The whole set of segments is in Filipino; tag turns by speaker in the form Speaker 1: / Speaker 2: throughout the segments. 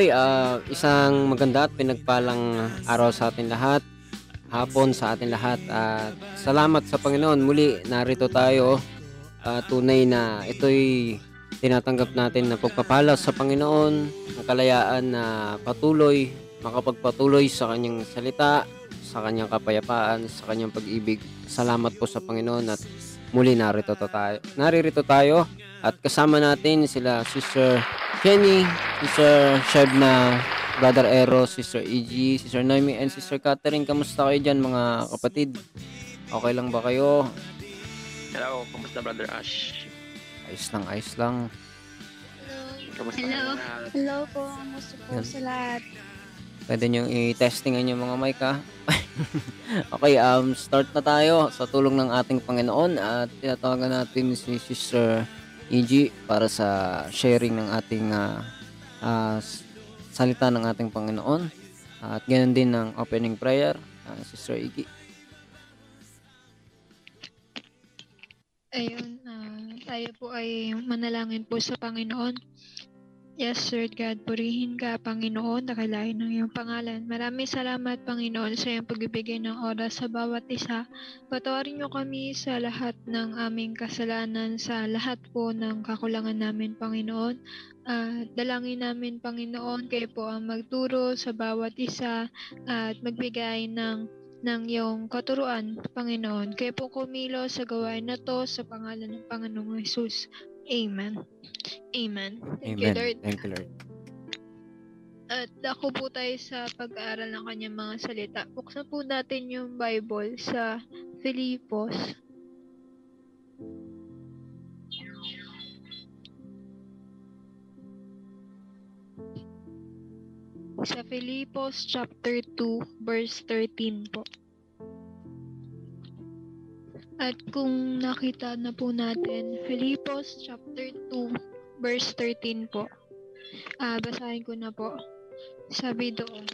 Speaker 1: Okay, ah, isang maganda at pinagpalang araw sa atin lahat. Hapon sa atin lahat. At salamat sa Panginoon. Muli, narito tayo. Ah, tunay na ito'y tinatanggap natin na pagpapala sa Panginoon. Ang kalayaan na patuloy, makapagpatuloy sa kanyang salita, sa kanyang kapayapaan, sa kanyang pag-ibig. Salamat po sa Panginoon at muli narito to tayo. Naririto tayo at kasama natin sila Sister Kenny, Sister Shebna, Brother Ero, Sister EG, Sister Noemi, and Sister Catherine. Kamusta kayo dyan mga kapatid? Okay lang ba kayo?
Speaker 2: Hello, kumusta brother Ash?
Speaker 1: Ayos lang, ayos lang.
Speaker 2: Kumusta
Speaker 3: Hello. Hello po, kamusta po
Speaker 1: Yan.
Speaker 3: sa lahat?
Speaker 1: Pwede nyo i-testingan yung mga mic ha. okay, um, start na tayo sa tulong ng ating Panginoon at tinatawagan natin si Sister EG para sa sharing ng ating ah, s- salita ng ating Panginoon. At ganun din ng opening prayer, ah, Sister EG.
Speaker 3: Ayun, ah, tayo po ay manalangin po sa Panginoon. Yes, Lord God, purihin ka, Panginoon, nakilain ng iyong pangalan. Maraming salamat, Panginoon, sa iyong pagbibigay ng oras sa bawat isa. Patawarin niyo kami sa lahat ng aming kasalanan, sa lahat po ng kakulangan namin, Panginoon. At dalangin namin, Panginoon, kayo po ang magturo sa bawat isa at magbigay ng ng iyong katuruan, Panginoon. Kayo po kumilo sa gawain na to sa pangalan ng Panginoong Jesus. Amen. Amen. Thank you,
Speaker 1: Amen.
Speaker 3: Lord.
Speaker 1: Thank you, Lord.
Speaker 3: At ako po tayo sa pag-aaral ng kanyang mga salita. Buksan po natin yung Bible sa Filipos. Sa Filipos chapter 2 verse 13 po. At kung nakita na po natin, Filipos chapter 2 verse 13 po. Ah, basahin ko na po. Sabi doon,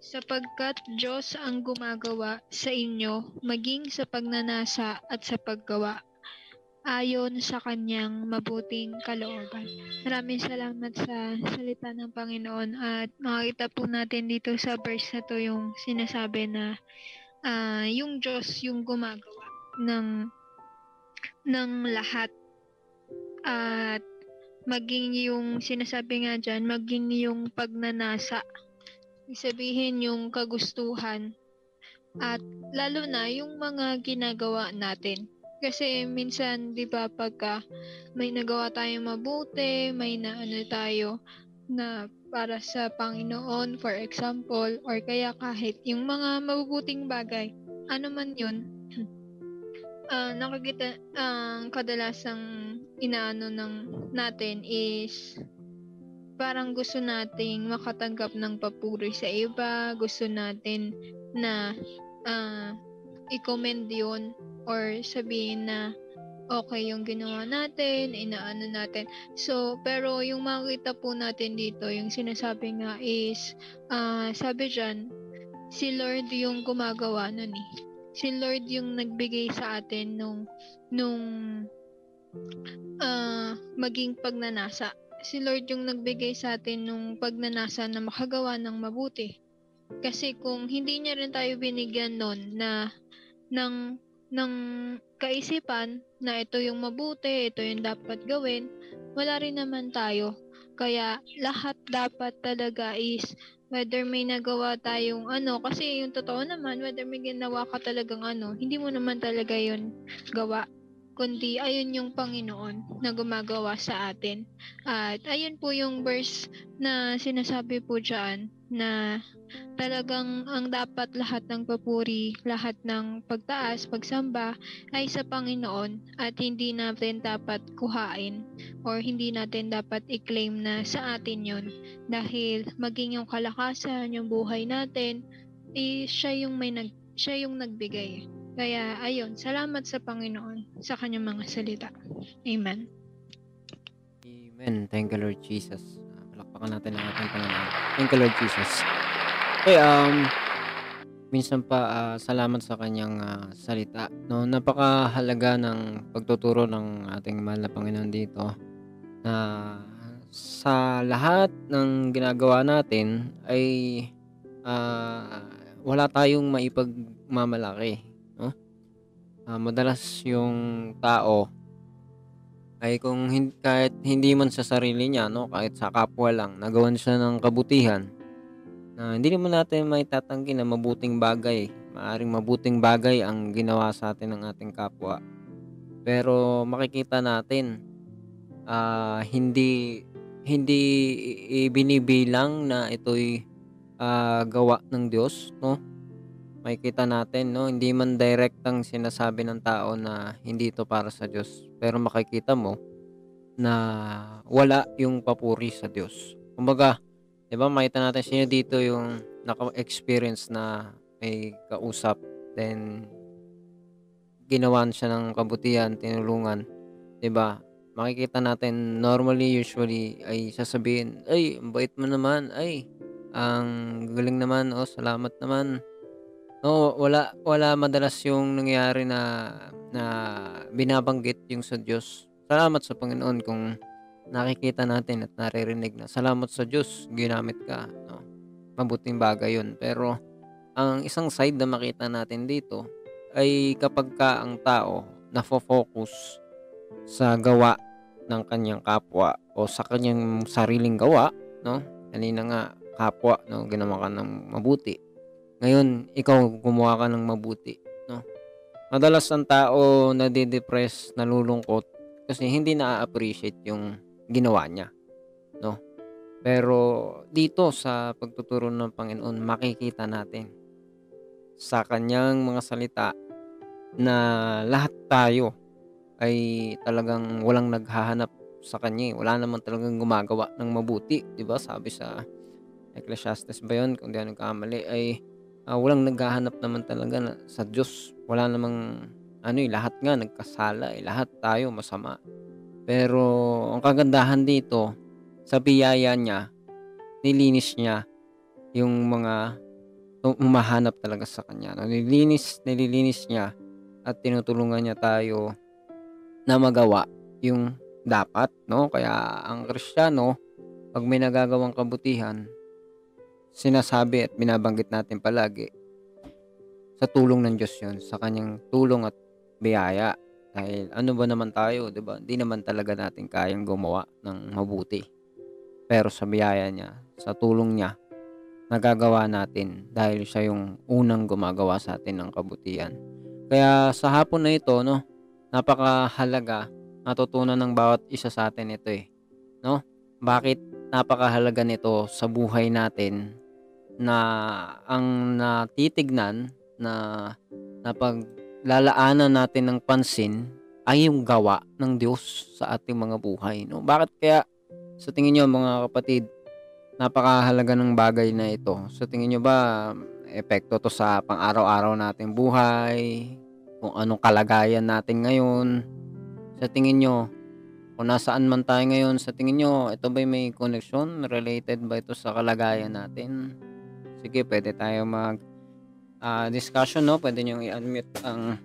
Speaker 3: sapagkat Diyos ang gumagawa sa inyo maging sa pagnanasa at sa paggawa ayon sa kanyang mabuting kalooban. Maraming salamat sa salita ng Panginoon at makikita po natin dito sa verse na to yung sinasabi na ah, yung Diyos yung gumagawa ng ng lahat at maging yung sinasabi nga dyan, maging yung pagnanasa. Ibig Sabihin yung kagustuhan at lalo na yung mga ginagawa natin. Kasi minsan, di ba, pagka may nagawa tayong mabuti, may naano tayo na para sa Panginoon, for example, or kaya kahit yung mga mabubuting bagay, ano man yun, ah nakikita, ang kadalasang inaano ng natin is parang gusto nating makatanggap ng papuri sa iba, gusto natin na ah, i-commend yun or sabihin na okay yung ginawa natin, inaano natin. So, pero yung makita po natin dito, yung sinasabi nga is, ah sabi dyan, si Lord yung gumagawa nun eh. Si Lord yung nagbigay sa atin nung, nung ah maging pagnanasa. Si Lord yung nagbigay sa atin nung pagnanasa na makagawa ng mabuti. Kasi kung hindi niya rin tayo binigyan nun na ng ng kaisipan na ito yung mabuti, ito yung dapat gawin, wala rin naman tayo. Kaya lahat dapat talaga is whether may nagawa tayong ano, kasi yung totoo naman, whether may ginawa ka talagang ano, hindi mo naman talaga yun gawa kundi ayun yung Panginoon na gumagawa sa atin. At ayun po yung verse na sinasabi po dyan na talagang ang dapat lahat ng papuri, lahat ng pagtaas, pagsamba ay sa Panginoon at hindi natin dapat kuhain or hindi natin dapat i-claim na sa atin yun dahil maging yung kalakasan, yung buhay natin, eh, siya yung may nag siya yung nagbigay. Kaya ayun, salamat sa Panginoon sa kanyang mga salita. Amen.
Speaker 1: Amen. Thank you, Lord Jesus. Palakpakan natin ang ating Panginoon. Thank you, Lord Jesus. Okay, um, minsan pa ah, salamat sa kanyang ah, salita. No, napakahalaga ng pagtuturo ng ating mahal na Panginoon dito na sa lahat ng ginagawa natin ay ah, wala tayong maipagmamalaki, no? Ah, madalas yung tao ay kung hin- kahit hindi man sa sarili niya, no, kahit sa kapwa lang, nagawan siya ng kabutihan, na hindi naman natin may tatanggi na mabuting bagay, maaring mabuting bagay ang ginawa sa atin ng ating kapwa. Pero makikita natin, ah, hindi hindi i- binibilang na ito'y ah, gawa ng Diyos, no? Makikita natin, no, hindi man direktang sinasabi ng tao na hindi ito para sa Diyos. Pero makikita mo na wala yung papuri sa Diyos. Kumbaga, 'di ba, makita natin sino dito yung naka-experience na may kausap then ginawan siya ng kabutihan, tinulungan, 'di ba? Makikita natin normally usually ay sasabihin, "Ay, bait mo naman. Ay, ang galing naman. Oh, salamat naman." No, wala wala madalas yung nangyayari na na binabanggit yung sa Diyos. Salamat sa Panginoon kung nakikita natin at naririnig na salamat sa Diyos ginamit ka, no? Mabuting bagay yun. Pero ang isang side na makita natin dito ay kapag ka ang tao nafo-focus sa gawa ng kanyang kapwa o sa kanyang sariling gawa, no? Kanina nga kapwa, no, ginawa ka ng mabuti. Ngayon, ikaw gumawa ka ng mabuti, no? Madalas ang tao nade-depress, nalulungkot kasi hindi na-appreciate yung ginawa niya, no? Pero dito sa pagtuturo ng Panginoon, makikita natin sa kanyang mga salita na lahat tayo ay talagang walang naghahanap sa kanya. eh. Wala naman talagang gumagawa ng mabuti, 'di ba? Sabi sa Ecclesiastes ba 'yon? Kung di ako nagkamali ay ah, walang naghahanap naman talaga na, sa Diyos. Wala namang ano eh, lahat nga nagkasala eh. Lahat tayo masama. Pero ang kagandahan dito, sa biyaya niya, nilinis niya yung mga tum- umahanap talaga sa kanya. Nililinis, nililinis niya at tinutulungan niya tayo na magawa yung dapat, no? Kaya ang Kristiyano, pag may nagagawang kabutihan, sinasabi at binabanggit natin palagi sa tulong ng Diyos yun, sa kanyang tulong at biyaya. Dahil ano ba naman tayo, 'di ba? Hindi naman talaga natin kayang gumawa ng mabuti. Pero sa biyaya niya, sa tulong niya, nagagawa natin dahil siya yung unang gumagawa sa atin ng kabutihan. Kaya sa hapon na ito, no, napakahalaga natutunan ng bawat isa sa atin ito eh. No? Bakit napakahalaga nito sa buhay natin na ang natitignan na napaglalaanan natin ng pansin ay yung gawa ng Diyos sa ating mga buhay. No? Bakit kaya sa tingin nyo mga kapatid, napakahalaga ng bagay na ito? Sa tingin nyo ba epekto to sa pang-araw-araw nating buhay? Kung anong kalagayan natin ngayon? Sa tingin nyo, kung nasaan man tayo ngayon, sa tingin nyo, ito ba may connection? Related ba ito sa kalagayan natin? Sige, pwede tayo mag ah, discussion, no? Pwede nyo i-unmute ang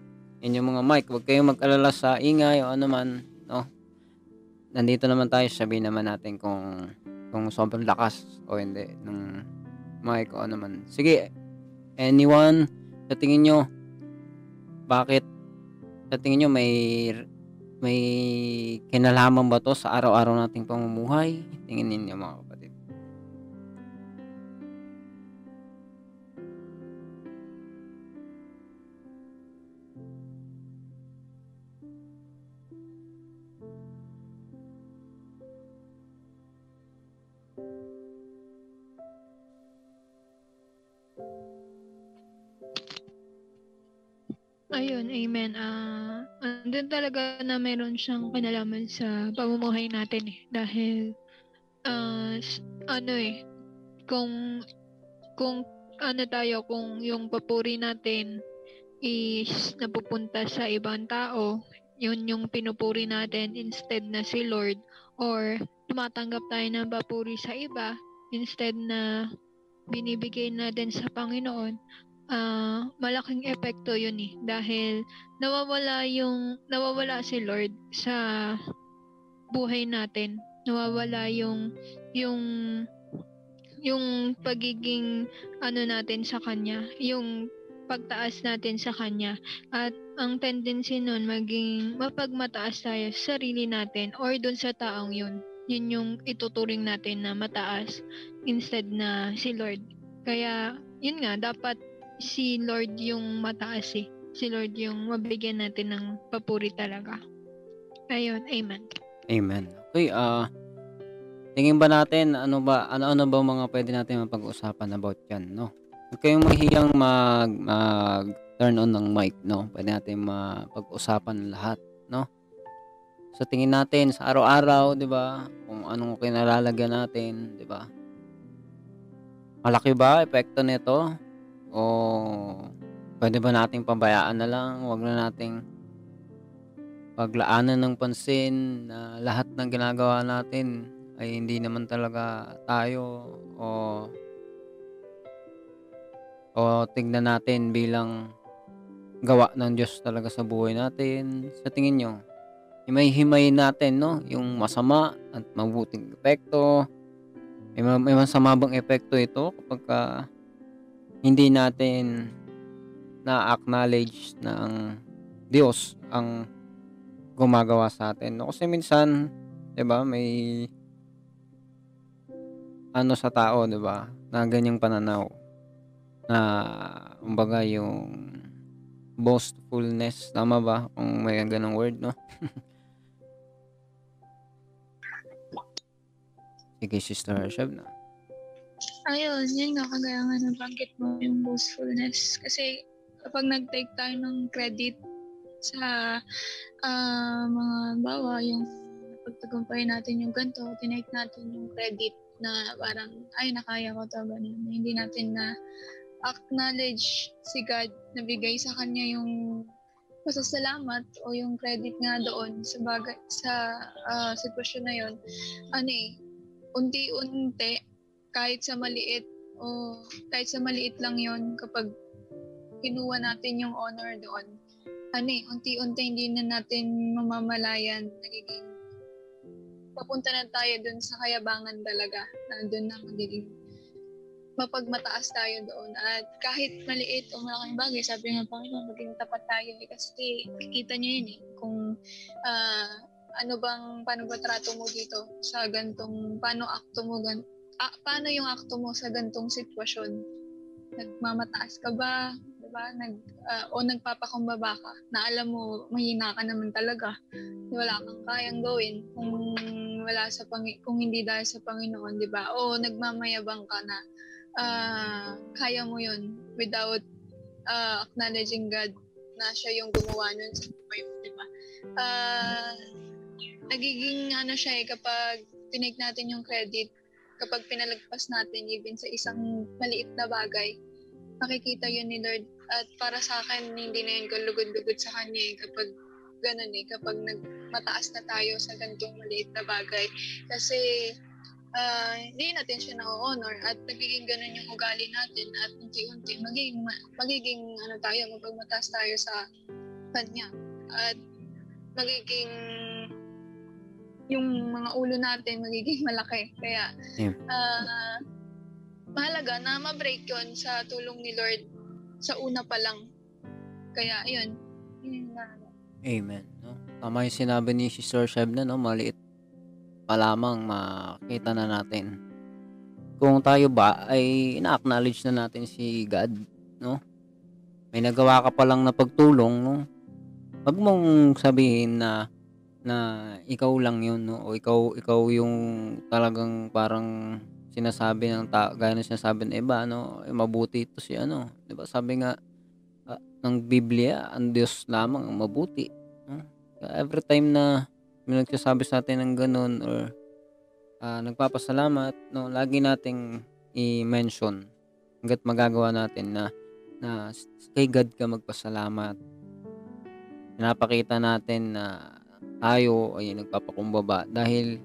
Speaker 1: inyong mga mic. Huwag kayong mag-alala sa ingay o ano man, no? Nandito naman tayo, sabihin naman natin kung kung sobrang lakas o hindi ng mic o ano man. Sige, anyone, sa tingin nyo, bakit Sa tingin nyo, may may kinalaman ba to sa araw-araw nating pamumuhay? Tingin ninyo mga
Speaker 4: Ayun, amen. Ah, andun talaga na meron siyang kinalaman sa pamumuhay natin eh. Dahil, ah, s- ano eh, kung, kung ano tayo, kung yung papuri natin is napupunta sa ibang tao, yun yung pinupuri natin instead na si Lord, or tumatanggap tayo ng papuri sa iba instead na binibigay natin sa Panginoon, ah malaking epekto yun eh. Dahil nawawala yung nawawala si Lord sa buhay natin. Nawawala yung yung yung pagiging ano natin sa kanya. Yung pagtaas natin sa kanya. At ang tendency nun maging mapagmataas tayo sa sarili natin or dun sa taong yun. Yun yung ituturing natin na mataas instead na si Lord. Kaya yun nga dapat si Lord yung mataas eh. Si Lord yung mabigyan natin ng papuri talaga. Ayun, amen.
Speaker 1: Amen. Okay, ah tingin ba natin ano ba ano-ano ba mga pwede natin mapag-usapan about 'yan, no? Huwag kayong mahiyang mag, mag turn on ng mic, no? Pwede natin mapag-usapan lahat, no? Sa tingin natin sa araw-araw, 'di ba? Kung anong kinalalagyan natin, 'di ba? Malaki ba epekto nito? O pwede ba nating pabayaan na lang? Huwag na nating paglaanan ng pansin na lahat ng ginagawa natin ay hindi naman talaga tayo o o tignan natin bilang gawa ng Diyos talaga sa buhay natin. Sa tingin nyo, himay-himay natin, no? Yung masama at mabuting epekto. May, ma- may masama bang epekto ito kapag ka hindi natin na-acknowledge na ang Diyos ang gumagawa sa atin. No? Kasi minsan, 'di ba, may ano sa tao, 'di ba, na ganyang pananaw na kumbaga yung boastfulness, tama ba? Kung may ganong word, no? Sige, Sister na.
Speaker 4: Ayun, yun nga, kagaya nga nabanggit mo yung boastfulness. Kasi kapag nag-take tayo ng credit sa ah, mga bawa, yung pagtagumpay natin yung ganito, tinake natin yung credit na parang, ay, nakaya ko to, ganun. Hindi natin na acknowledge si God na bigay sa kanya yung pasasalamat o yung credit nga doon sa bagay sa ah, sitwasyon na yon ano eh unti-unti kahit sa maliit o kahit sa maliit lang yon kapag kinuha natin yung honor doon ano eh unti-unti hindi na natin mamamalayan nagiging papunta na tayo doon sa kayabangan talaga na doon na magiging mapagmataas tayo doon. At kahit maliit o malaking bagay, sabi nga Panginoon, maging tapat tayo eh. Kasi kikita niyo yun eh. Kung ah, ano bang, paano ba trato mo dito sa gantong, paano akto mo, gan, ah, paano yung akto mo sa gantong sitwasyon? Nagmamataas ka ba? Diba? Nag, ah, o nagpapakumbaba ka na alam mo, mahina ka naman talaga. Wala kang kayang gawin kung wala sa Pangi- kung hindi dahil sa Panginoon, 'di ba? O nagmamayabang ka na ah, kaya mo 'yun without ah, acknowledging God na siya yung gumawa nun sa buhay mo, 'di ba? Ah, nagiging ano siya eh kapag tinake natin yung credit, kapag pinalagpas natin even sa isang maliit na bagay, makikita yun ni Lord. At para sa akin, hindi na yun kalugod-lugod sa Kanya eh, kapag ganun eh, kapag nagmataas na tayo sa ganitong maliit na bagay. Kasi ah, hindi natin siya na-honor at nagiging ganun yung ugali natin at unti-unti magiging, ma- magiging ano tayo, mapagmataas tayo sa Kanya. At magiging yung mga ulo natin magiging malaki. Kaya
Speaker 1: Yeah.
Speaker 4: ah, mahalaga na ma-break yun sa tulong ni Lord sa una pa lang. Kaya ayun, yun na.
Speaker 1: Amen. No? Tama yung sinabi ni Sister Shebna, no? Maliit pa lamang makita na natin. Kung tayo ba ay ina-acknowledge na natin si God, no? May nagawa ka pa lang na pagtulong, no? Wag mong sabihin na na ikaw lang yun, no? O ikaw, ikaw yung talagang parang sinasabi ng tao, gaya ng sinasabi ng iba, no? Eh, mabuti ito si ano. Di ba? Sabi nga, ah, ng Biblia, ang Diyos lamang ang mabuti. No? Every time na may nagsasabi sa atin ng ganun or ah, nagpapasalamat, no, lagi nating i-mention hanggat magagawa natin na na kay God ka magpasalamat. Pinapakita natin na tayo ay nagpapakumbaba dahil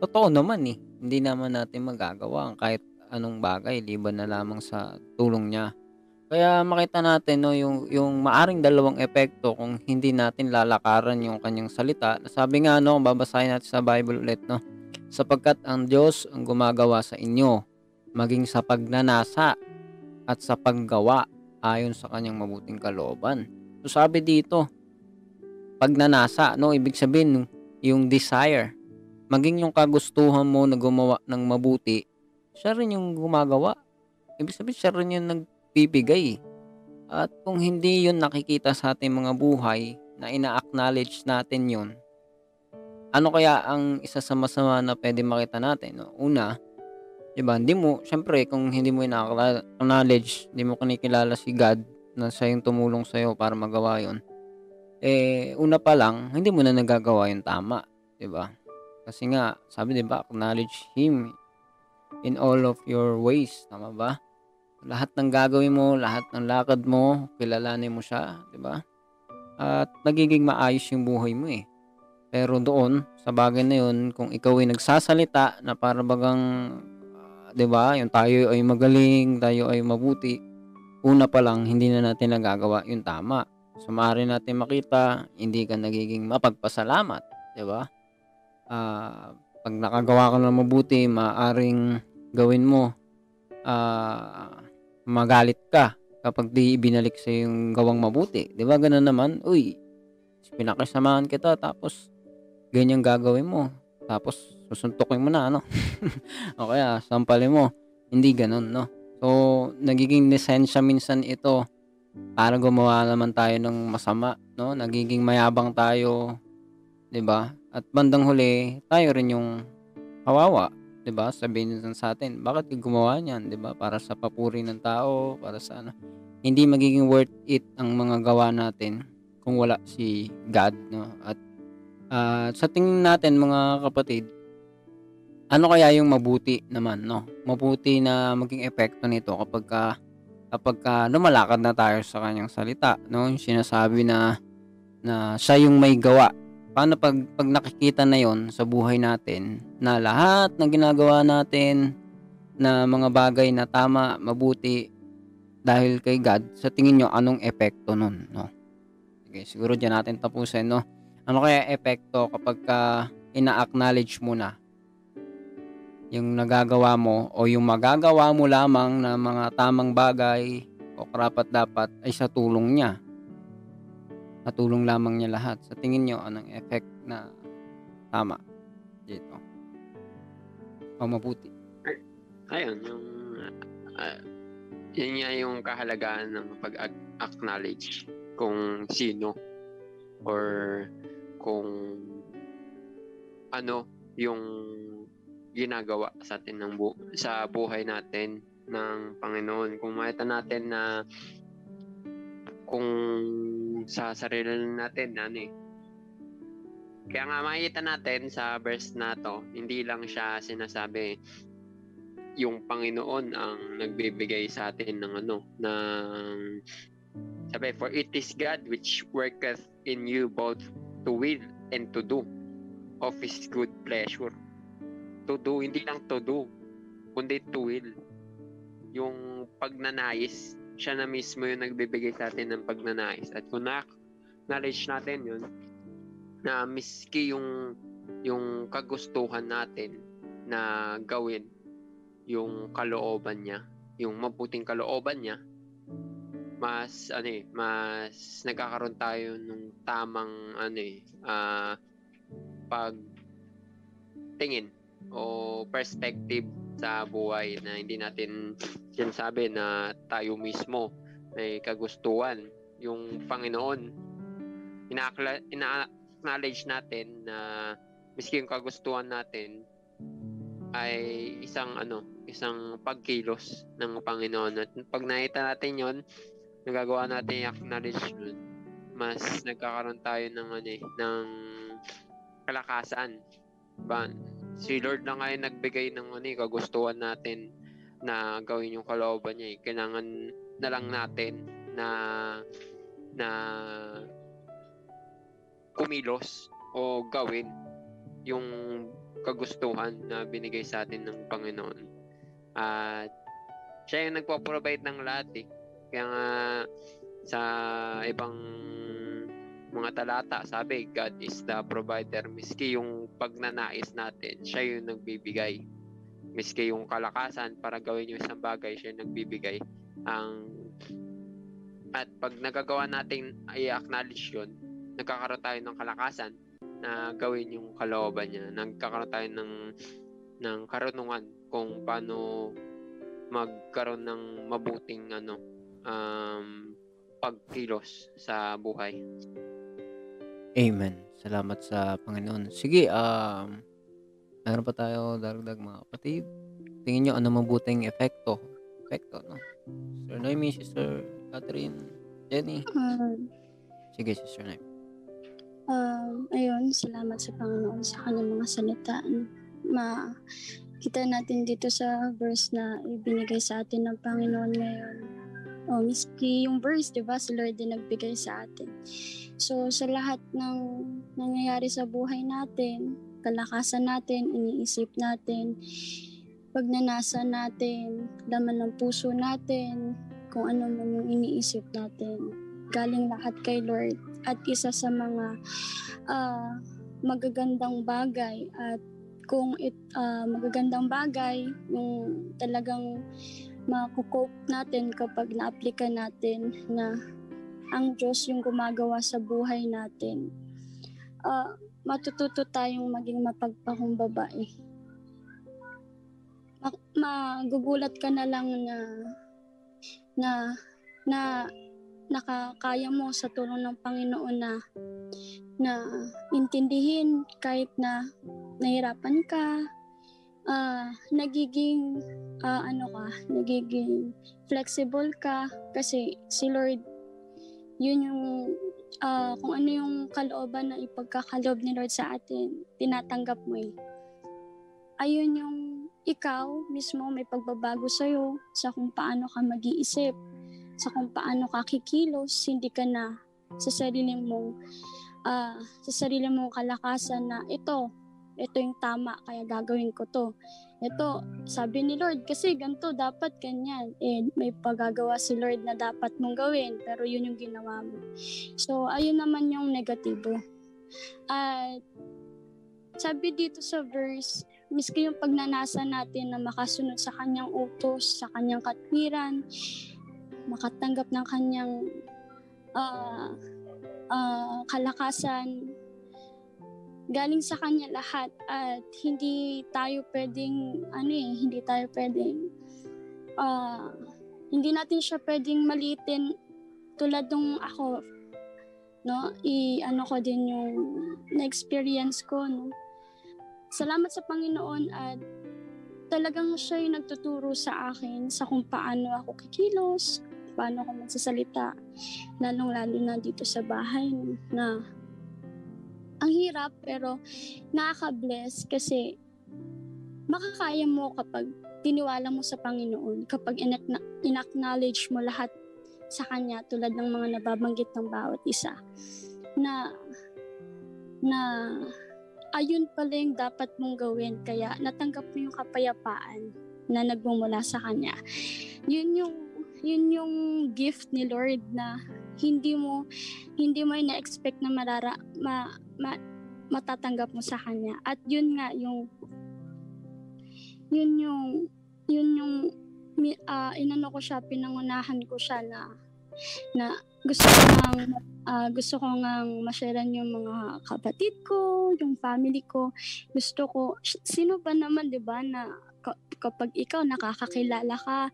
Speaker 1: totoo naman eh. Hindi naman natin magagawa ang kahit anong bagay liban na lamang sa tulong niya. Kaya makita natin no yung yung maaring dalawang epekto kung hindi natin lalakaran yung kanyang salita. Sabi nga no, babasahin natin sa Bible ulit no. Sapagkat ang Diyos ang gumagawa sa inyo maging sa pagnanasa at sa paggawa ayon sa kanyang mabuting kalooban. So sabi dito, pagnanasa, no, ibig sabihin yung desire, maging yung kagustuhan mo na gumawa ng mabuti, siya rin yung gumagawa. Ibig sabihin siya rin yung nagbibigay. At kung hindi yun nakikita sa ating mga buhay na ina-acknowledge natin yun, ano kaya ang isa sa masama na pwede makita natin? No? Una, diba, hindi mo, syempre, kung hindi mo ina-acknowledge, hindi mo kinikilala si God na siya yung tumulong sa'yo para magawa yun, eh, una pa lang, hindi mo na nagagawa yung tama. 'di ba? Kasi nga, sabi 'di ba, acknowledge Him in all of your ways. Tama ba? Lahat ng gagawin mo, lahat ng lakad mo, kilalanin mo siya. 'di ba? At nagiging maayos yung buhay mo eh. Pero doon, sa bagay na yun, kung ikaw ay nagsasalita na para bagang, ah, 'di ba, yung tayo ay magaling, tayo ay mabuti, una pa lang, hindi na natin nagagawa yung tama. So, maaari natin makita, hindi ka nagiging mapagpasalamat, di ba? Ah, pag nakagawa ka ng mabuti, maaaring gawin mo, ah, magalit ka kapag di ibinalik sa yung gawang mabuti. Di ba? Ganun naman, uy, pinakasamahan kita, tapos ganyan gagawin mo. Tapos, susuntukin mo na, ano? o kaya, sampalin mo. Hindi ganun, no? So, nagiging lisensya minsan ito para gumawa naman tayo ng masama, no? Nagiging mayabang tayo, 'di ba? At bandang huli, tayo rin yung kawawa, 'di ba? Sabihin nila sa atin, bakit gumawa niyan, 'di ba? Para sa papuri ng tao, para sa ano. Hindi magiging worth it ang mga gawa natin kung wala si God, no? At ah, sa tingin natin mga kapatid, ano kaya yung mabuti naman, no? Mabuti na maging epekto nito kapag ka kapag ka lumalakad na tayo sa kanyang salita, no? Yung sinasabi na na siya yung may gawa. Paano pag, pag nakikita na yon sa buhay natin na lahat ng ginagawa natin na mga bagay na tama, mabuti dahil kay God, sa tingin nyo anong epekto nun, no? Sige, siguro dyan natin tapusin, no? Ano kaya epekto kapag ka ina-acknowledge mo na yung nagagawa mo o yung magagawa mo lamang na mga tamang bagay o karapat dapat ay sa tulong niya. Sa tulong lamang niya lahat. Sa tingin nyo, anong effect na tama dito? O mabuti?
Speaker 2: Ayun, yung ah, yun nga yung kahalagahan ng pag-acknowledge kung sino or kung ano yung ginagawa sa atin ng bu- sa buhay natin ng Panginoon. Kung makita natin na kung sa sarili natin ano eh. Kaya nga makikita natin sa verse na to, hindi lang siya sinasabi yung Panginoon ang nagbibigay sa atin ng ano, ng sabi, for it is God which worketh in you both to will and to do of His good pleasure. To do, hindi lang to do, kundi to will. Yung pagnanais, siya na mismo yung nagbibigay sa atin ng pagnanais. At kung na-knowledge natin yun, na miski yung yung kagustuhan natin na gawin yung kalooban niya, yung mabuting kalooban niya, mas ano eh, mas nagkakaroon tayo ng tamang ano eh, ah, pag tingin o perspective sa buhay na hindi natin sinasabi na tayo mismo may kagustuhan. Yung Panginoon ina- ina-acknowledge natin na miski yung kagustuhan natin ay isang ano isang pagkilos ng Panginoon. At pag nakita natin yon nagagawa natin yung acknowledgement mas nagkakaroon tayo ng ano eh, ng kalakasan. Ba si Lord na nga nagbigay ng ano eh, kagustuhan natin na gawin yung kalooban niya eh. kailangan na lang natin na na kumilos o gawin yung kagustuhan na binigay sa atin ng Panginoon. At siya yung nagpo-provide ng lahat eh. Kaya nga sa ibang mga talata, sabi, God is the provider. Miski yung pagnanais natin, siya yung nagbibigay. Miski yung kalakasan para gawin yung isang bagay, siya yung nagbibigay. Ang at pag nagagawa natin i-acknowledge yun, nagkakaroon tayo ng kalakasan na gawin yung kalooban niya. Nagkakaroon tayo ng ng karunungan kung paano magkaroon ng mabuting ano um, pagkilos sa buhay.
Speaker 1: Amen. Salamat sa Panginoon. Sige, um, meron pa tayo daragdag mga kapatid. Tingin nyo ano mabuting epekto? Epekto, no? Sister Noemi, Sister Catherine, Jenny.
Speaker 5: Um,
Speaker 1: Sige, Sister Noemi.
Speaker 5: um, ayun, salamat sa Panginoon sa kanyang mga salita. ano. Ma, kita natin dito sa verse na ibinigay sa atin ng Panginoon ngayon. O, miski yung verse, di ba, si Lord din nagbigay sa atin. So, sa lahat ng nangyayari sa buhay natin, kalakasan natin, iniisip natin, pagnanasa natin, laman ng puso natin, kung ano man yung iniisip natin, galing lahat kay Lord at isa sa mga ah, magagandang bagay at kung it ah, magagandang bagay yung talagang makukope natin kapag na-applika natin na ang Diyos yung gumagawa sa buhay natin. Ah, matututo tayong maging mapagpakumbaba eh. Ma- magugulat ka na lang na na na nakakaya mo sa tulong ng Panginoon na na intindihin kahit na nahirapan ka ah nagiging ah, ano ka nagiging flexible ka kasi si Lord yun yung ah, kung ano yung kalooban na ipagkakaloob ni Lord sa atin tinatanggap mo eh. Ayun yung ikaw mismo may pagbabago sa'yo sa kung paano ka mag-iisip sa kung paano ka kikilos, hindi ka na sa sarili mong ah, sa sarili mong kalakasan na ito, ito yung tama, kaya gagawin ko to. Ito, sabi ni Lord, kasi ganito, dapat ganyan. Eh, may pagagawa si Lord na dapat mong gawin, pero yun yung ginawa mo. So, ayun naman yung negatibo. At, sabi dito sa verse, miski yung pagnanasa natin na makasunod sa kanyang utos, sa kanyang katwiran, makatanggap ng kanyang ah, ah, kalakasan galing sa kanya lahat at hindi tayo pwedeng ano eh, hindi tayo pwedeng ah, hindi natin siya pwedeng malitin tulad nung ako no? I ano ko din yung na-experience ko no? Salamat sa Panginoon at talagang siya yung nagtuturo sa akin sa kung paano ako kikilos, paano ako magsasalita, lalong-lalo na dito sa bahay na ang hirap pero nakaka-bless kasi makakaya mo kapag tiniwala mo sa Panginoon, kapag in-acknowledge mo lahat sa Kanya tulad ng mga nababanggit ng bawat isa na na ayun pala yung dapat mong gawin kaya natanggap mo yung kapayapaan na nagmumula sa Kanya. Yun yung yun yung gift ni Lord na hindi mo hindi mo na-expect na marara ma, ma, matatanggap mo sa kanya at yun nga yung yun yung yun yung ah, inano ko siya pinangunahan ko siya na na gusto ko ngang ah, gusto ko ngang ma-sharean yung mga kapatid ko, yung family ko. Gusto ko sino ba naman 'di ba na ka- kapag ikaw nakakakilala ka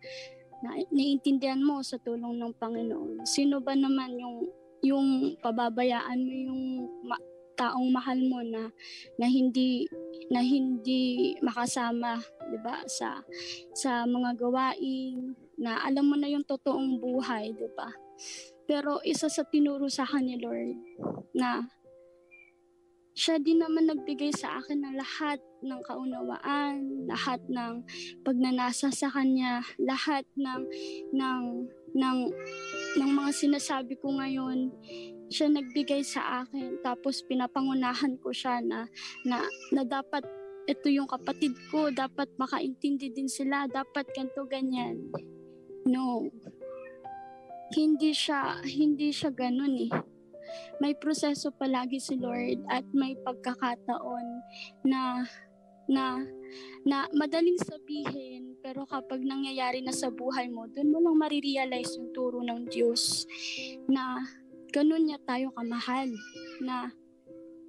Speaker 5: na naiintindihan mo sa tulong ng Panginoon. Sino ba naman yung yung pababayaan mo yung ma- taong mahal mo na na hindi na hindi makasama 'di ba sa sa mga gawain na alam mo na yung totoong buhay 'di ba? Pero isa sa tinuro sa akin ni Lord na siya din naman nagbigay sa akin ng lahat ng kaunawaan, lahat ng pagnanasa sa kanya, lahat ng ng ng ng mga sinasabi ko ngayon, siya nagbigay sa akin. Tapos pinapangunahan ko siya na na, na dapat ito yung kapatid ko, dapat makaintindi din sila, dapat ganto ganyan. No. Hindi siya hindi siya ganun eh may proseso palagi si Lord at may pagkakataon na na na madaling sabihin pero kapag nangyayari na sa buhay mo doon mo lang marirealize yung turo ng Diyos na ganun niya tayo kamahal na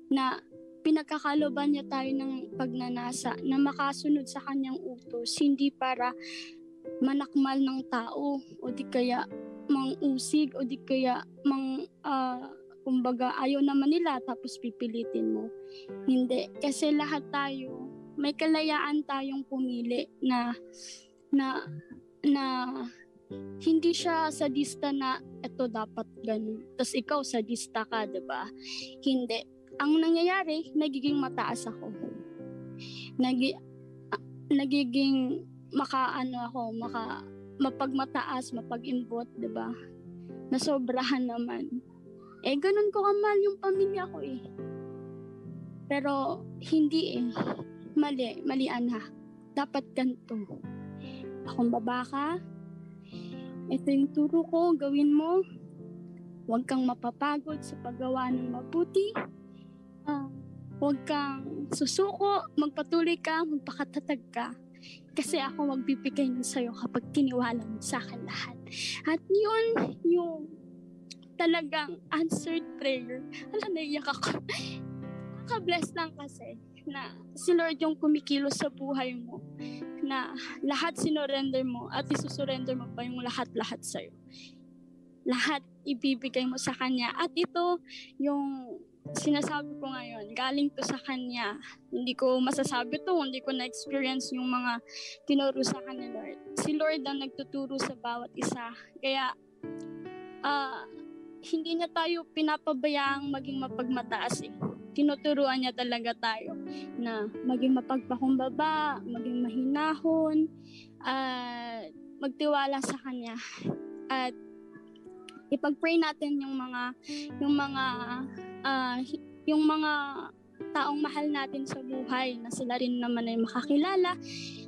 Speaker 5: na pinagkakaloban niya tayo ng pagnanasa na makasunod sa kanyang utos hindi para manakmal ng tao o di kaya mangusig o di kaya mang ah, kumbaga ayaw naman nila tapos pipilitin mo. Hindi. Kasi lahat tayo, may kalayaan tayong pumili na na na hindi siya sadista na ito dapat ganun. Tapos ikaw sadista ka, 'di ba? Hindi. Ang nangyayari, nagiging mataas ako. Nagi, ah, nagiging makaano ako, maka mapagmataas, mapag-imbot, 'di ba? Nasobrahan naman. Eh, ganun ko kamahal yung pamilya ko eh. Pero, hindi eh. Mali, mali anak. Dapat ganito. Akong baba ka. Ito yung turo ko, gawin mo. Huwag kang mapapagod sa paggawa ng mabuti. Ah, huwag kang susuko, magpatuloy ka, magpakatatag ka. Kasi ako magbibigay nun sa'yo kapag tiniwala mo sa akin lahat. At yun, yung talagang answered prayer. Alam, naiyak ako. Nakabless lang kasi na si Lord yung kumikilos sa buhay mo na lahat sinorender mo at isusurrender mo pa yung lahat-lahat sa'yo. Lahat ibibigay mo sa Kanya. At ito, yung sinasabi ko ngayon, galing to sa Kanya. Hindi ko masasabi to, hindi ko na-experience yung mga tinuro sa Kanya, Lord. Si Lord ang nagtuturo sa bawat isa. Kaya, ah, hindi niya tayo pinapabayaang maging mapagmataas eh. Tinuturuan niya talaga tayo na maging mapagpakumbaba, maging mahinahon, at magtiwala sa Kanya. At ipag-pray natin yung mga yung mga hi- yung mga taong mahal natin sa buhay na sila rin naman ay makakilala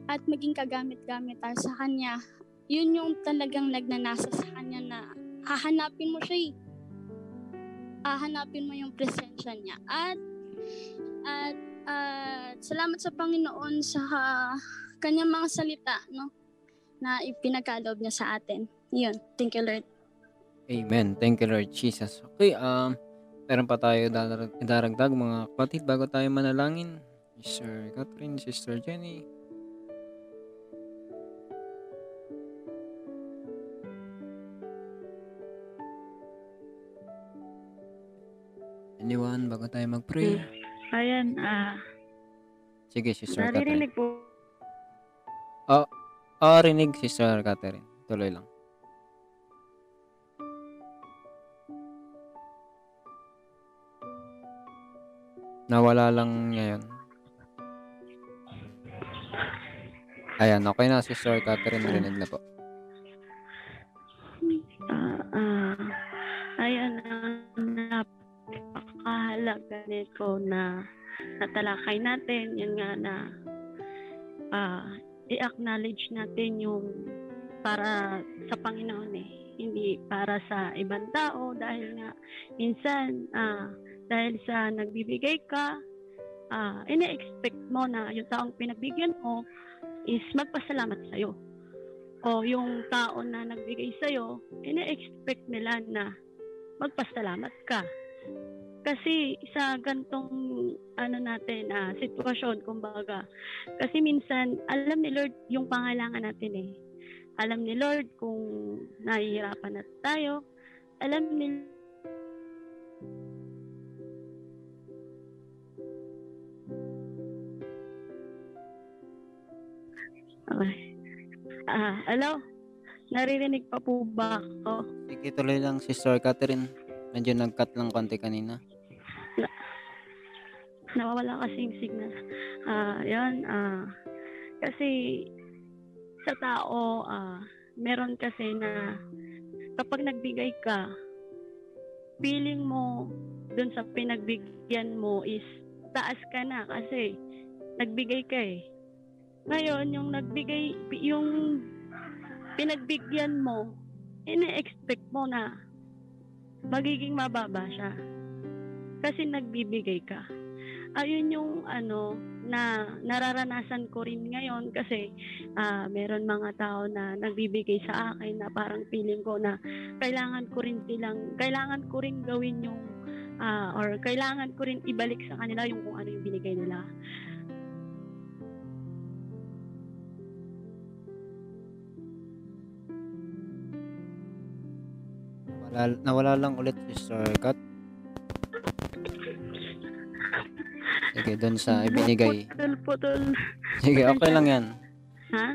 Speaker 5: at maging kagamit-gamit tayo sa Kanya. Yun yung talagang nagnanasa sa Kanya na hahanapin mo siya eh hahanapin mo yung presensya niya. At, at, at salamat sa Panginoon sa kanyang mga salita, no? Na ipinagkaloob niya sa atin. Yun. Thank you, Lord.
Speaker 1: Amen. Thank you, Lord Jesus. Okay, um, meron pa tayo idaragdag mga kapatid bago tayo manalangin. Sister Catherine, Sister Jenny. Anyone, bago tayo mag-pray?
Speaker 6: Ayan, ah,
Speaker 1: Sige, Sister Catherine.
Speaker 6: naririnig po.
Speaker 1: Oo, rinig, Sister Catherine. Tuloy lang. Nawala lang ngayon. Ayan, okay na, Sister Catherine. Rinig na po.
Speaker 6: Napakahalaga nito na natalakay natin. Yun nga na ah, i-acknowledge natin yung para sa Panginoon eh. Hindi para sa ibang tao dahil nga minsan ah, dahil sa nagbibigay ka, ah, ina-expect mo na yung taong pinagbigyan mo is magpasalamat sa'yo. o yung tao na nagbigay sa'yo, ina-expect nila na magpasalamat ka. Kasi sa gantong ano natin, ah, sitwasyon, kumbaga, kasi minsan, alam ni Lord yung pangailangan natin eh. Alam ni Lord kung nahihirapan na tayo. Alam ni Okay. Ah, hello? Naririnig pa po ba ako?
Speaker 1: Sige, tuloy lang, Sister Catherine. Medyo nag-cut lang konti kanina.
Speaker 6: Nawawala kasing signal. Ah, 'yan ah kasi sa tao ah meron kasi na kapag nagbigay ka feeling mo dun sa pinagbigyan mo is taas ka na kasi nagbigay ka eh. Ngayon, yung nagbigay, yung pinagbigyan mo, ine-expect mo na magiging mababa siya. Kasi nagbibigay ka. Ayun yung ano na nararanasan ko rin ngayon kasi ah, meron mga tao na nagbibigay sa akin na parang feeling ko na kailangan ko rin silang kailangan ko rin gawin yung ah, or kailangan ko rin ibalik sa kanila yung kung ano yung binigay nila.
Speaker 1: Wala, nawala lang ulit, Sister Kat. Sige, doon sa ibinigay.
Speaker 6: Putol, putol.
Speaker 1: Sige, okay lang yan.
Speaker 6: Ha?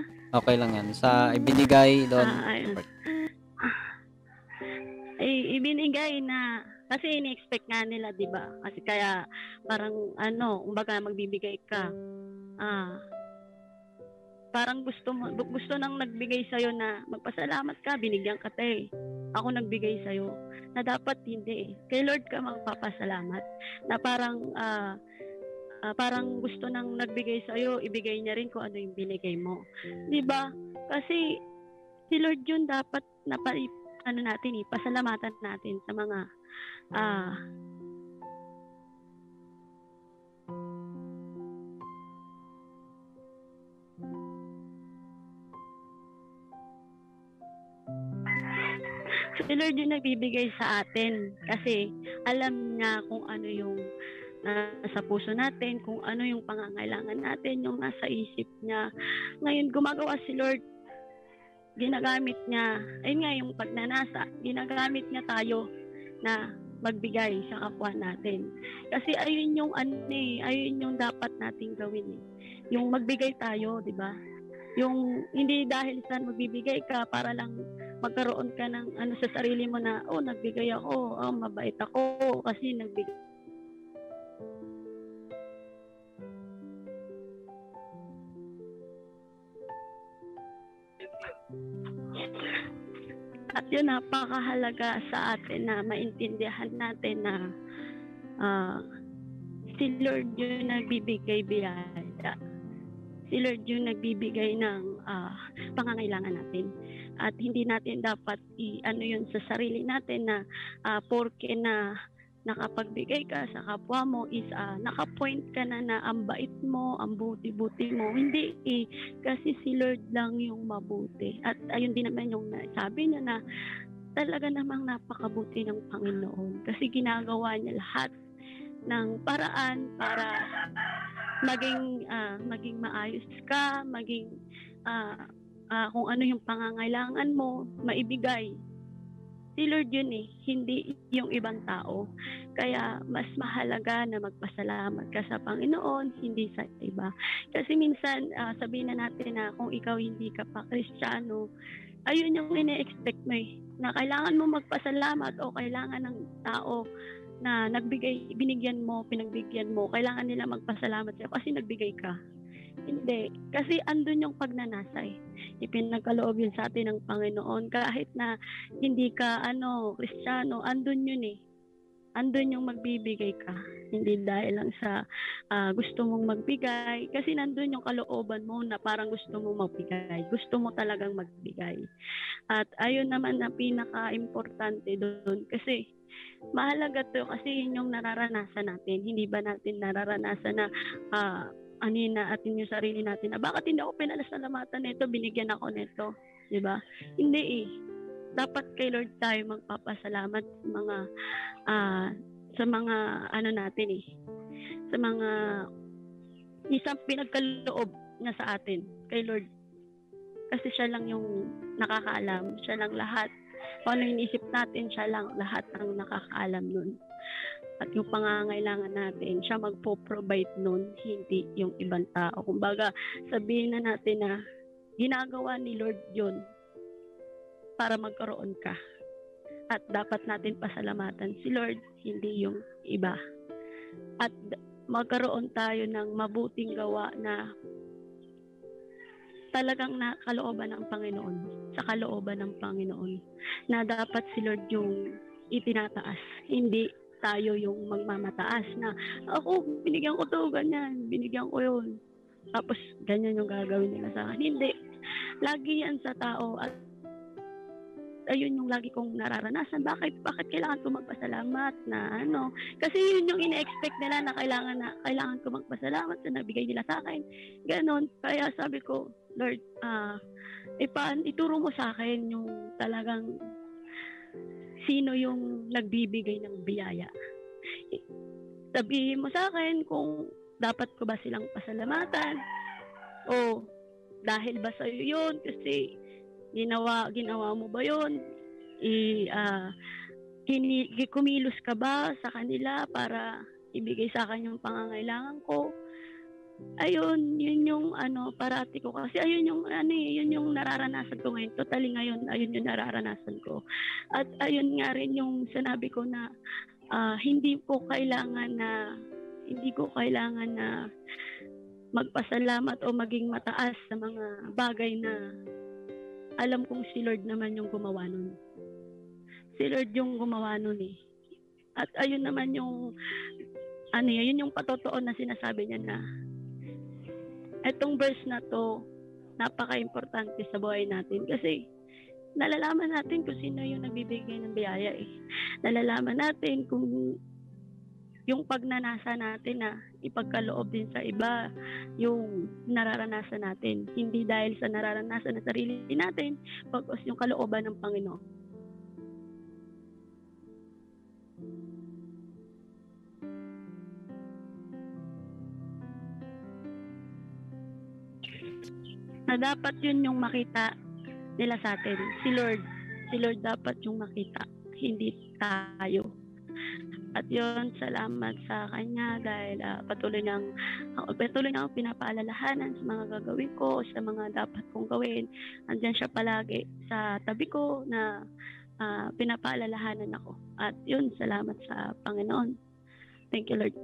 Speaker 1: Okay lang yan. Sa ibinigay doon.
Speaker 6: Ah, ayun. Eh, ibinigay na kasi ini-expect nga nila, 'di ba? Kasi kaya parang ano, kumbaga magbibigay ka. Ah. Parang gusto mo gusto nang nagbigay sa na magpasalamat ka, binigyan ka te. Ako nagbigay sa na dapat hindi eh. Kay Lord ka magpapasalamat. Na parang ah, ah, parang gusto nang nagbigay sa ibigay niya rin kung ano yung binigay mo. 'Di ba? Kasi si Lord yun dapat na ano natin eh, pasalamatan natin sa mga ah Si Lord yung nagbibigay sa atin kasi alam niya kung ano yung nasa puso natin, kung ano yung pangangailangan natin, yung nasa isip niya. Ngayon, gumagawa si Lord ginagamit niya, ayun nga yung pagnanasa, ginagamit niya tayo na magbigay sa kapwa natin. Kasi ayun yung ano eh, ayun yung dapat nating gawin eh. Yung magbigay tayo, di ba? Yung hindi dahil sa magbibigay ka para lang magkaroon ka ng ano sa sarili mo na, oh, nagbigay ako, oh, mabait ako kasi nagbigay napakahalaga sa atin na maintindihan natin na ah, si Lord yung nagbibigay biyaya. Si Lord yung nagbibigay ng ah, pangangailangan natin. At hindi natin dapat i-ano yun sa sarili natin na ah, porke na nakapagbigay ka sa kapwa mo is ah, nakapoint ka na na ang bait mo, ang buti-buti mo. Hindi eh, kasi si Lord lang yung mabuti. At ayun din naman yung sabi niya na talaga namang napakabuti ng Panginoon kasi ginagawa niya lahat ng paraan para maging ah, maging maayos ka, maging ah, ah, kung ano yung pangangailangan mo, maibigay. Si Lord yun eh, hindi yung ibang tao. Kaya mas mahalaga na magpasalamat ka sa Panginoon, hindi sa iba. Kasi minsan, ah, sabihin na natin na kung ikaw hindi ka pa kristyano, ayun yung ine-expect mo eh, na kailangan mo magpasalamat o kailangan ng tao na nagbigay, binigyan mo, pinagbigyan mo, kailangan nila magpasalamat sa'yo kasi nagbigay ka. Hindi. Kasi andun yung pagnanasa eh. Ipinagkaloob yun sa atin ng Panginoon. Kahit na hindi ka, ano, kristyano, andun yun eh. Andun yung magbibigay ka. Hindi dahil lang sa ah, gusto mong magbigay. Kasi nandun yung kalooban mo na parang gusto mong magbigay. Gusto mo talagang magbigay. At ayun naman na pinaka-importante doon. Kasi mahalaga to kasi yun yung nararanasan natin. Hindi ba natin nararanasan na ah, anin na atin yung sarili natin na bakit hindi ako pinasalamatan nito, binigyan ako nito. 'di ba? Hindi eh. Dapat kay Lord tayo magpapasalamat sa mga ah, sa mga ano natin eh. Sa mga isang pinagkaloob niya sa atin kay Lord. Kasi siya lang yung nakakaalam, siya lang lahat. Kung ano yung inisip natin, siya lang lahat ang nakakaalam nun. At yung pangangailangan natin, siya magpo-provide nun, hindi yung ibang tao. Kumbaga, sabihin na natin na ginagawa ni Lord yun para magkaroon ka. At dapat natin pasalamatan si Lord, hindi yung iba. At magkaroon tayo ng mabuting gawa na talagang nakalooban ng Panginoon, sa kalooban ng Panginoon, na dapat si Lord yung itinataas, hindi tayo yung magmamataas na ako, binigyan ko to, ganyan, binigyan ko yun. Tapos, ganyan yung gagawin nila sa akin. Hindi. Lagi yan sa tao at ayun yung lagi kong nararanasan. Bakit? Bakit kailangan ko magpasalamat na ano? Kasi yun yung ina-expect nila na kailangan na kailangan ko magpasalamat sa nabigay nila sa akin. Ganon. Kaya sabi ko, Lord, ah, ipaan, ituro mo sa akin yung talagang sino yung nagbibigay ng biyaya. Sabihin mo sa akin kung dapat ko ba silang pasalamatan o dahil ba sa yun kasi ginawa ginawa mo ba yun i ah, kini, kumilos ka ba sa kanila para ibigay sa akin yung pangangailangan ko ayun yun yung ano parati ko kasi ayun yung ano eh, yun yung nararanasan ko ngayon totally ngayon ayun yung nararanasan ko at ayun nga rin yung sinabi ko na ah, hindi ko kailangan na hindi ko kailangan na magpasalamat o maging mataas sa mga bagay na alam kong si Lord naman yung gumawa nun. Si Lord yung gumawa nun eh. At ayun naman yung ano yun, yun yung patotoo na sinasabi niya na etong verse na to napaka-importante sa buhay natin kasi nalalaman natin kung sino yung nagbibigay ng biyaya eh. Nalalaman natin kung yung pagnanasa natin na ipagkaloob din sa iba yung nararanasan natin. Hindi dahil sa nararanasan ng sarili natin, pagkos yung kalooban ng Panginoon. Na dapat yun yung makita nila sa atin. Si Lord. Si Lord dapat yung makita. Hindi tayo. At yun, salamat sa kanya dahil ah, patuloy niyang ako patuloy niyang pinapaalalahanan sa mga gagawin ko, sa mga dapat kong gawin. Andiyan siya palagi sa tabi ko na ah, pinapaalalahanan ako. At yun, salamat sa Panginoon. Thank you, Lord.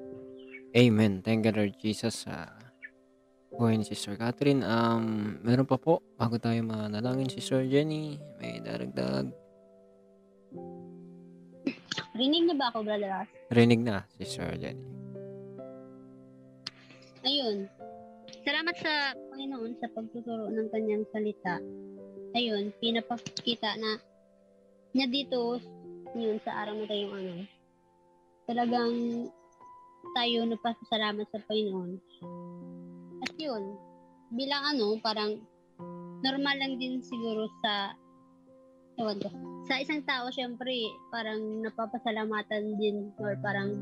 Speaker 1: Amen. Thank you, Lord Jesus. sa buhay ni Sister Catherine. Um, meron pa po, bago tayo manalangin, Sister Jenny, may daragdag.
Speaker 7: Rinig na ba ako, Brother Ross?
Speaker 1: Rinig na, Sister Jenny.
Speaker 7: Ayun. Salamat sa Panginoon sa pagtuturo ng kanyang salita. Ayun, pinapakita na niya dito yun sa araw na tayong ano. Talagang tayo nagpasalamat sa Panginoon. At yun, bilang ano, parang normal lang din siguro sa ewan ko. Sa isang tao, syempre, parang napapasalamatan din or parang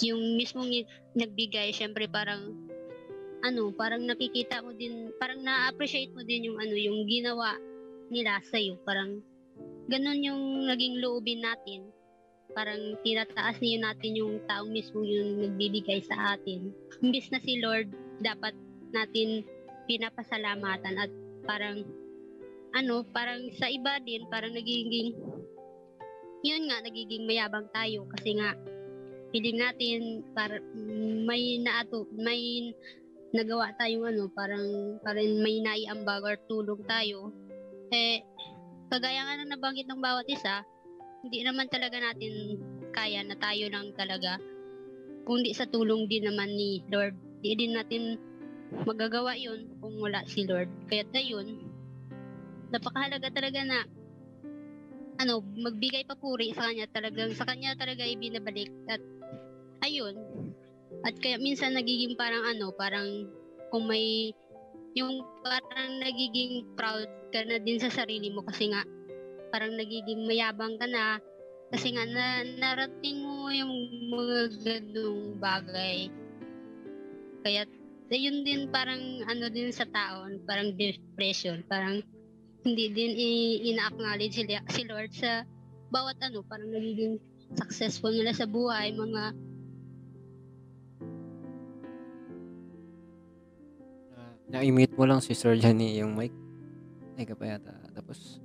Speaker 7: yung mismong nagbigay, syempre parang ano, parang nakikita mo din, parang na-appreciate mo din yung ano, yung ginawa nila sa Parang ganun yung naging loobin natin. Parang tinataas niyo natin yung taong mismo yung nagbibigay sa atin. Imbis na si Lord, dapat natin pinapasalamatan at parang ano, parang sa iba din, parang nagiging yun nga, nagiging mayabang tayo. Kasi nga feeling natin para may naato may nagawa tayong ano parang parang may naiambag or tulong tayo. Eh kagaya nga na nabanggit ng bawat isa hindi naman talaga natin kaya na tayo lang talaga kundi sa tulong din naman ni Lord di din natin magagawa yun kung wala si Lord kaya yun napakahalaga talaga na ano magbigay papuri sa kanya talagang sa kanya talaga ibinabalik at ayun. At kaya minsan nagiging parang ano, parang kung may yung parang nagiging proud ka na din sa sarili mo kasi nga parang nagiging mayabang ka na kasi nga na, narating mo yung mga ganung bagay. Kaya yun din parang ano din sa taon, parang depression, parang hindi din ina-acknowledge si, si Lord sa bawat ano, parang nagiging successful nila sa buhay, mga
Speaker 1: na-mute mo lang si Sir Johnny yung mic. Ay ka pa yata. Tapos,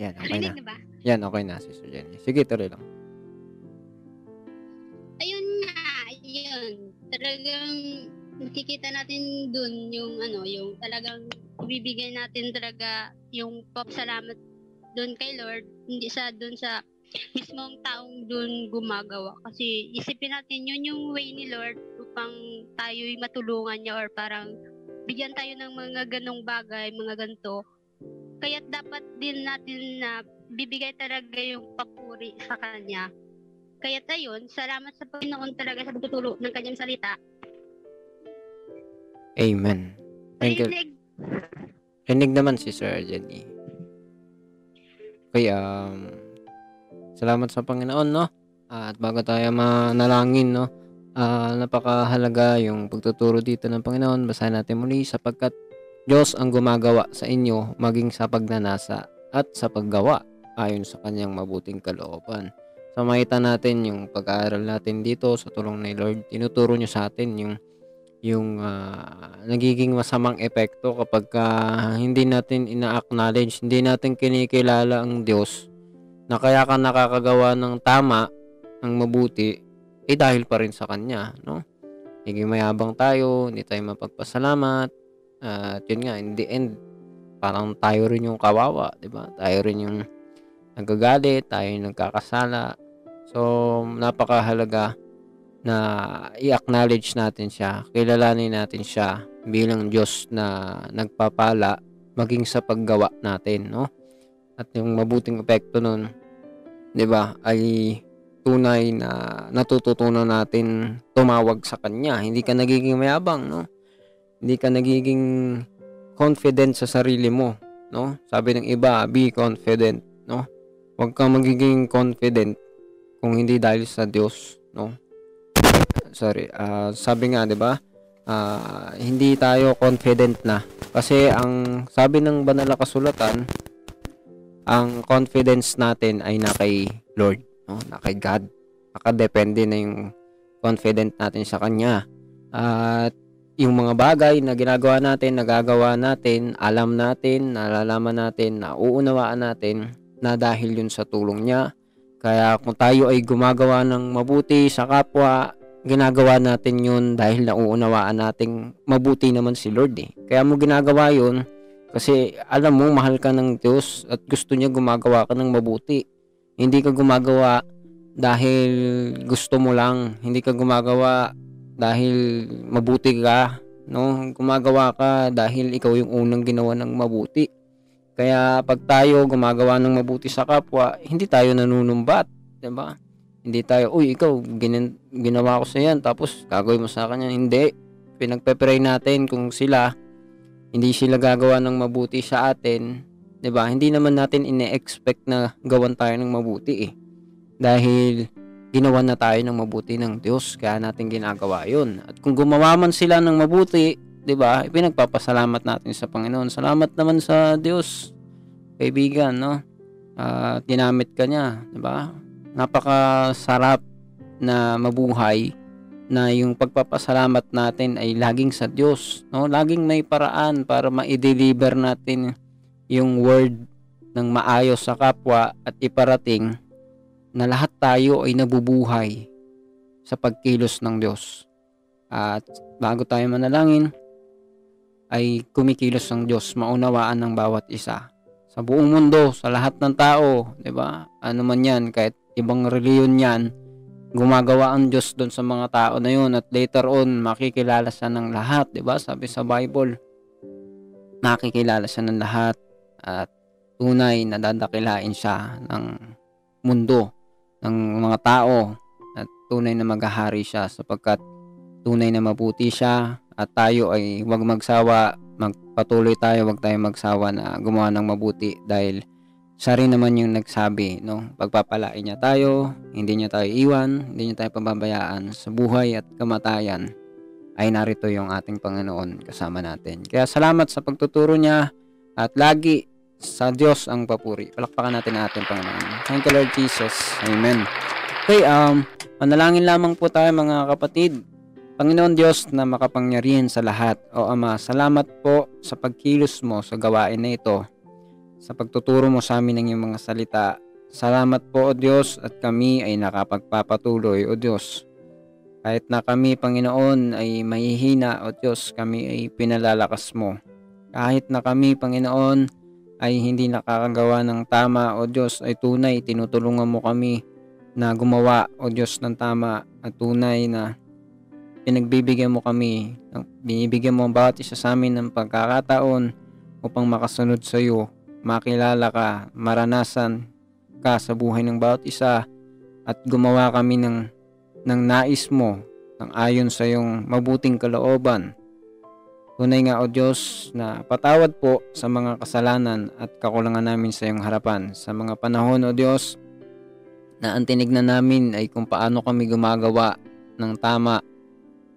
Speaker 1: yan, okay na.
Speaker 7: Rinig na ba?
Speaker 1: Yan, okay na si Sir Johnny. Sige, tuloy lang.
Speaker 7: Talagang nakikita natin dun yung ano, yung talagang ibibigay natin talaga yung papasalamat dun kay Lord, hindi sa dun sa mismong taong dun gumagawa. Kasi isipin natin yun yung way ni Lord upang tayo'y matulungan niya or parang bigyan tayo ng mga ganong bagay, mga ganito. Kaya dapat din natin na bibigay talaga yung papuri sa Kanya. Kaya ayun, salamat sa Panginoon talaga sa pagtuturo ng kanyang salita.
Speaker 1: Amen. Thank you.
Speaker 7: Rinig.
Speaker 1: Rinig naman si Sir Jenny. Okay, um, salamat sa Panginoon, no? At bago tayo manalangin, no? Ah, napakahalaga yung pagtuturo dito ng Panginoon. Basahin natin muli sapagkat Diyos ang gumagawa sa inyo maging sa pagnanasa at sa paggawa ayon sa kanyang mabuting kalooban. So makita natin yung pag-aaral natin dito sa tulong ni Lord. Tinuturo niyo sa atin yung yung ah, nagiging masamang epekto kapag ka hindi natin ina-acknowledge, hindi natin kinikilala ang Diyos na kaya ka nakakagawa ng tama, ng mabuti, eh dahil pa rin sa Kanya, no? Naging mayabang tayo, hindi tayo mapagpasalamat, at yun nga, in the end, parang tayo rin yung kawawa, di ba? Tayo rin yung nagagalit, tayo yung nagkakasala. So, napakahalaga na i-acknowledge natin siya, kilalanin natin siya bilang Diyos na nagpapala maging sa paggawa natin, no? At yung mabuting epekto nun, 'di ba, ay tunay na natututunan natin tumawag sa kanya. Hindi ka nagiging mayabang, no? Hindi ka nagiging confident sa sarili mo, no? Sabi ng iba, be confident? Huwag kang magiging confident kung hindi dahil sa Diyos, no? sorry, ah, sabi nga 'di ba? Ah, hindi tayo confident na kasi ang sabi ng banal na kasulatan ang confidence natin ay na kay Lord, no? Na kay God. Nakadepende na yung confident natin sa kanya. At yung mga bagay na ginagawa natin, nagagawa natin, alam natin, nalalaman natin, nauunawaan natin na dahil yun sa tulong niya. Kaya kung tayo ay gumagawa ng mabuti sa kapwa, ginagawa natin yun dahil nauunawaan nating mabuti naman si Lord eh. Kaya mo ginagawa yun kasi alam mo mahal ka ng Diyos at gusto niya gumagawa ka ng mabuti. Hindi ka gumagawa dahil gusto mo lang. Hindi ka gumagawa dahil mabuti ka. No? Gumagawa ka dahil ikaw yung unang ginawa ng mabuti. Kaya pag tayo gumagawa ng mabuti sa kapwa, hindi tayo nanunumbat. 'di ba? Hindi tayo, uy, ikaw, ginin, ginawa ko sa yan, tapos gagawin mo sa kanya. Hindi. Pinagpe-pray natin kung sila, hindi sila gagawa ng mabuti sa atin, 'di ba? Hindi naman natin ine-expect na gawan tayo ng mabuti eh. Dahil ginawa na tayo ng mabuti ng Diyos, kaya natin ginagawa 'yun. At kung gumawa man sila ng mabuti, 'di ba? Pinagpapasalamat natin sa Panginoon. Salamat naman sa Diyos. Kaibigan, no? At ginamit ka niya, 'di ba? Napakasarap na mabuhay na yung pagpapasalamat natin ay laging sa Diyos, no? Laging may paraan para ma-deliver natin yung word ng maayos sa kapwa at iparating na lahat tayo ay nabubuhay sa pagkilos ng Diyos. At bago tayo manalangin, ay kumikilos ang Diyos, maunawaan ng bawat isa. Sa buong mundo, sa lahat ng tao, 'di ba? Ano man 'yan, kahit ibang reliyon 'yan, gumagawa ang Diyos doon sa mga tao na 'yun at later on makikilala siya ng lahat, 'di ba? Sabi sa Bible, makikilala siya ng lahat at tunay na dadakilain siya ng mundo ng mga tao at tunay na maghahari siya sapagkat tunay na mabuti siya, at tayo ay huwag magsawa, magpatuloy tayo, huwag tayo magsawa na gumawa ng mabuti dahil siya rin naman yung nagsabi, no? Pagpapalain niya tayo, hindi niya tayo iwan, hindi niya tayo pababayaan sa buhay at kamatayan ay narito yung ating Panginoon kasama natin. Kaya salamat sa pagtuturo niya at lagi sa Diyos ang papuri. Palakpakan natin ang ating Panginoon. Thank you Lord Jesus. Amen. Okay, um, manalangin lamang po tayo mga kapatid. Panginoon Diyos na makapangyarihan sa lahat. O Ama, salamat po sa pagkilos mo sa gawain na ito. Sa pagtuturo mo sa amin ng iyong mga salita. Salamat po o Diyos at kami ay nakapagpapatuloy o Diyos. Kahit na kami Panginoon ay mahihina o Diyos, kami ay pinalalakas mo. Kahit na kami Panginoon ay hindi nakakagawa ng tama o Diyos ay tunay tinutulungan mo kami na gumawa o Diyos ng tama at tunay na pinagbibigyan mo kami, binibigyan mo ang bawat isa sa amin ng pagkakataon upang makasunod sa iyo, makilala ka, maranasan ka sa buhay ng bawat isa at gumawa kami ng, ng nais mo ng ayon sa iyong mabuting kalooban. Tunay nga o Diyos na patawad po sa mga kasalanan at kakulangan namin sa iyong harapan. Sa mga panahon o Diyos na ang tinignan namin ay kung paano kami gumagawa ng tama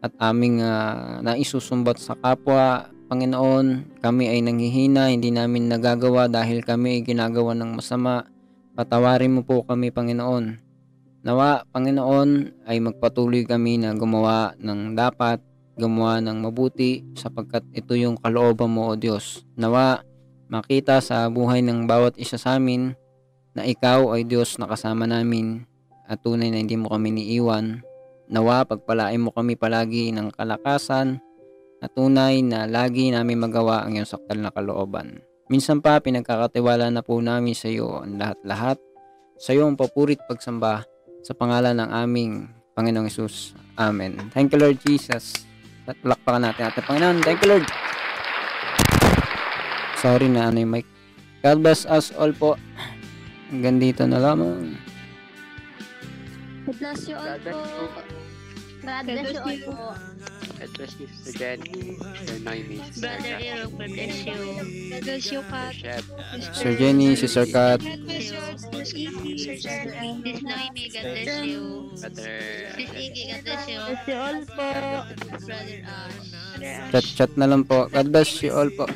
Speaker 1: at aming ah, naisusumbat sa kapwa, Panginoon, kami ay nanghihina, hindi namin nagagawa dahil kami ay ginagawa ng masama. Patawarin mo po kami, Panginoon. Nawa, Panginoon, ay magpatuloy kami na gumawa ng dapat, gumawa ng mabuti, sapagkat ito yung kalooban mo, O Diyos. Nawa, makita sa buhay ng bawat isa sa amin na ikaw ay Diyos na kasama namin at tunay na hindi mo kami niiwan. Nawa, pagpalain mo kami palagi ng kalakasan at tunay na lagi namin magawa ang iyong saktal na kalooban. Minsan pa, pinagkakatiwala na po namin sa iyo ang lahat-lahat. Sa iyo ang papurit pagsamba sa pangalan ng aming Panginoong Yesus. Amen. Thank you, Lord Jesus. Palakpakan natin ating Panginoon. Thank you, Lord. Sorry na ano yung mic. God bless us all po. Hanggang dito na lamang.
Speaker 5: God bless you all
Speaker 2: God
Speaker 5: po.
Speaker 2: you.
Speaker 7: God bless you all po.
Speaker 2: God bless you, Sister Jenny, Sister Noemi, Sister
Speaker 6: Brother Ero, God bless you.
Speaker 3: God bless you,
Speaker 2: Sister
Speaker 3: Kat.
Speaker 1: Sir Jenny, Sister Kat,
Speaker 3: God bless you, Sir Jerry.
Speaker 6: Sis Noemi, God bless you.
Speaker 2: Brother
Speaker 6: Sis Iggy, God bless you.
Speaker 5: Bless you all po.
Speaker 6: Brother Ash.
Speaker 1: chat-chat na lang po. God bless you all po.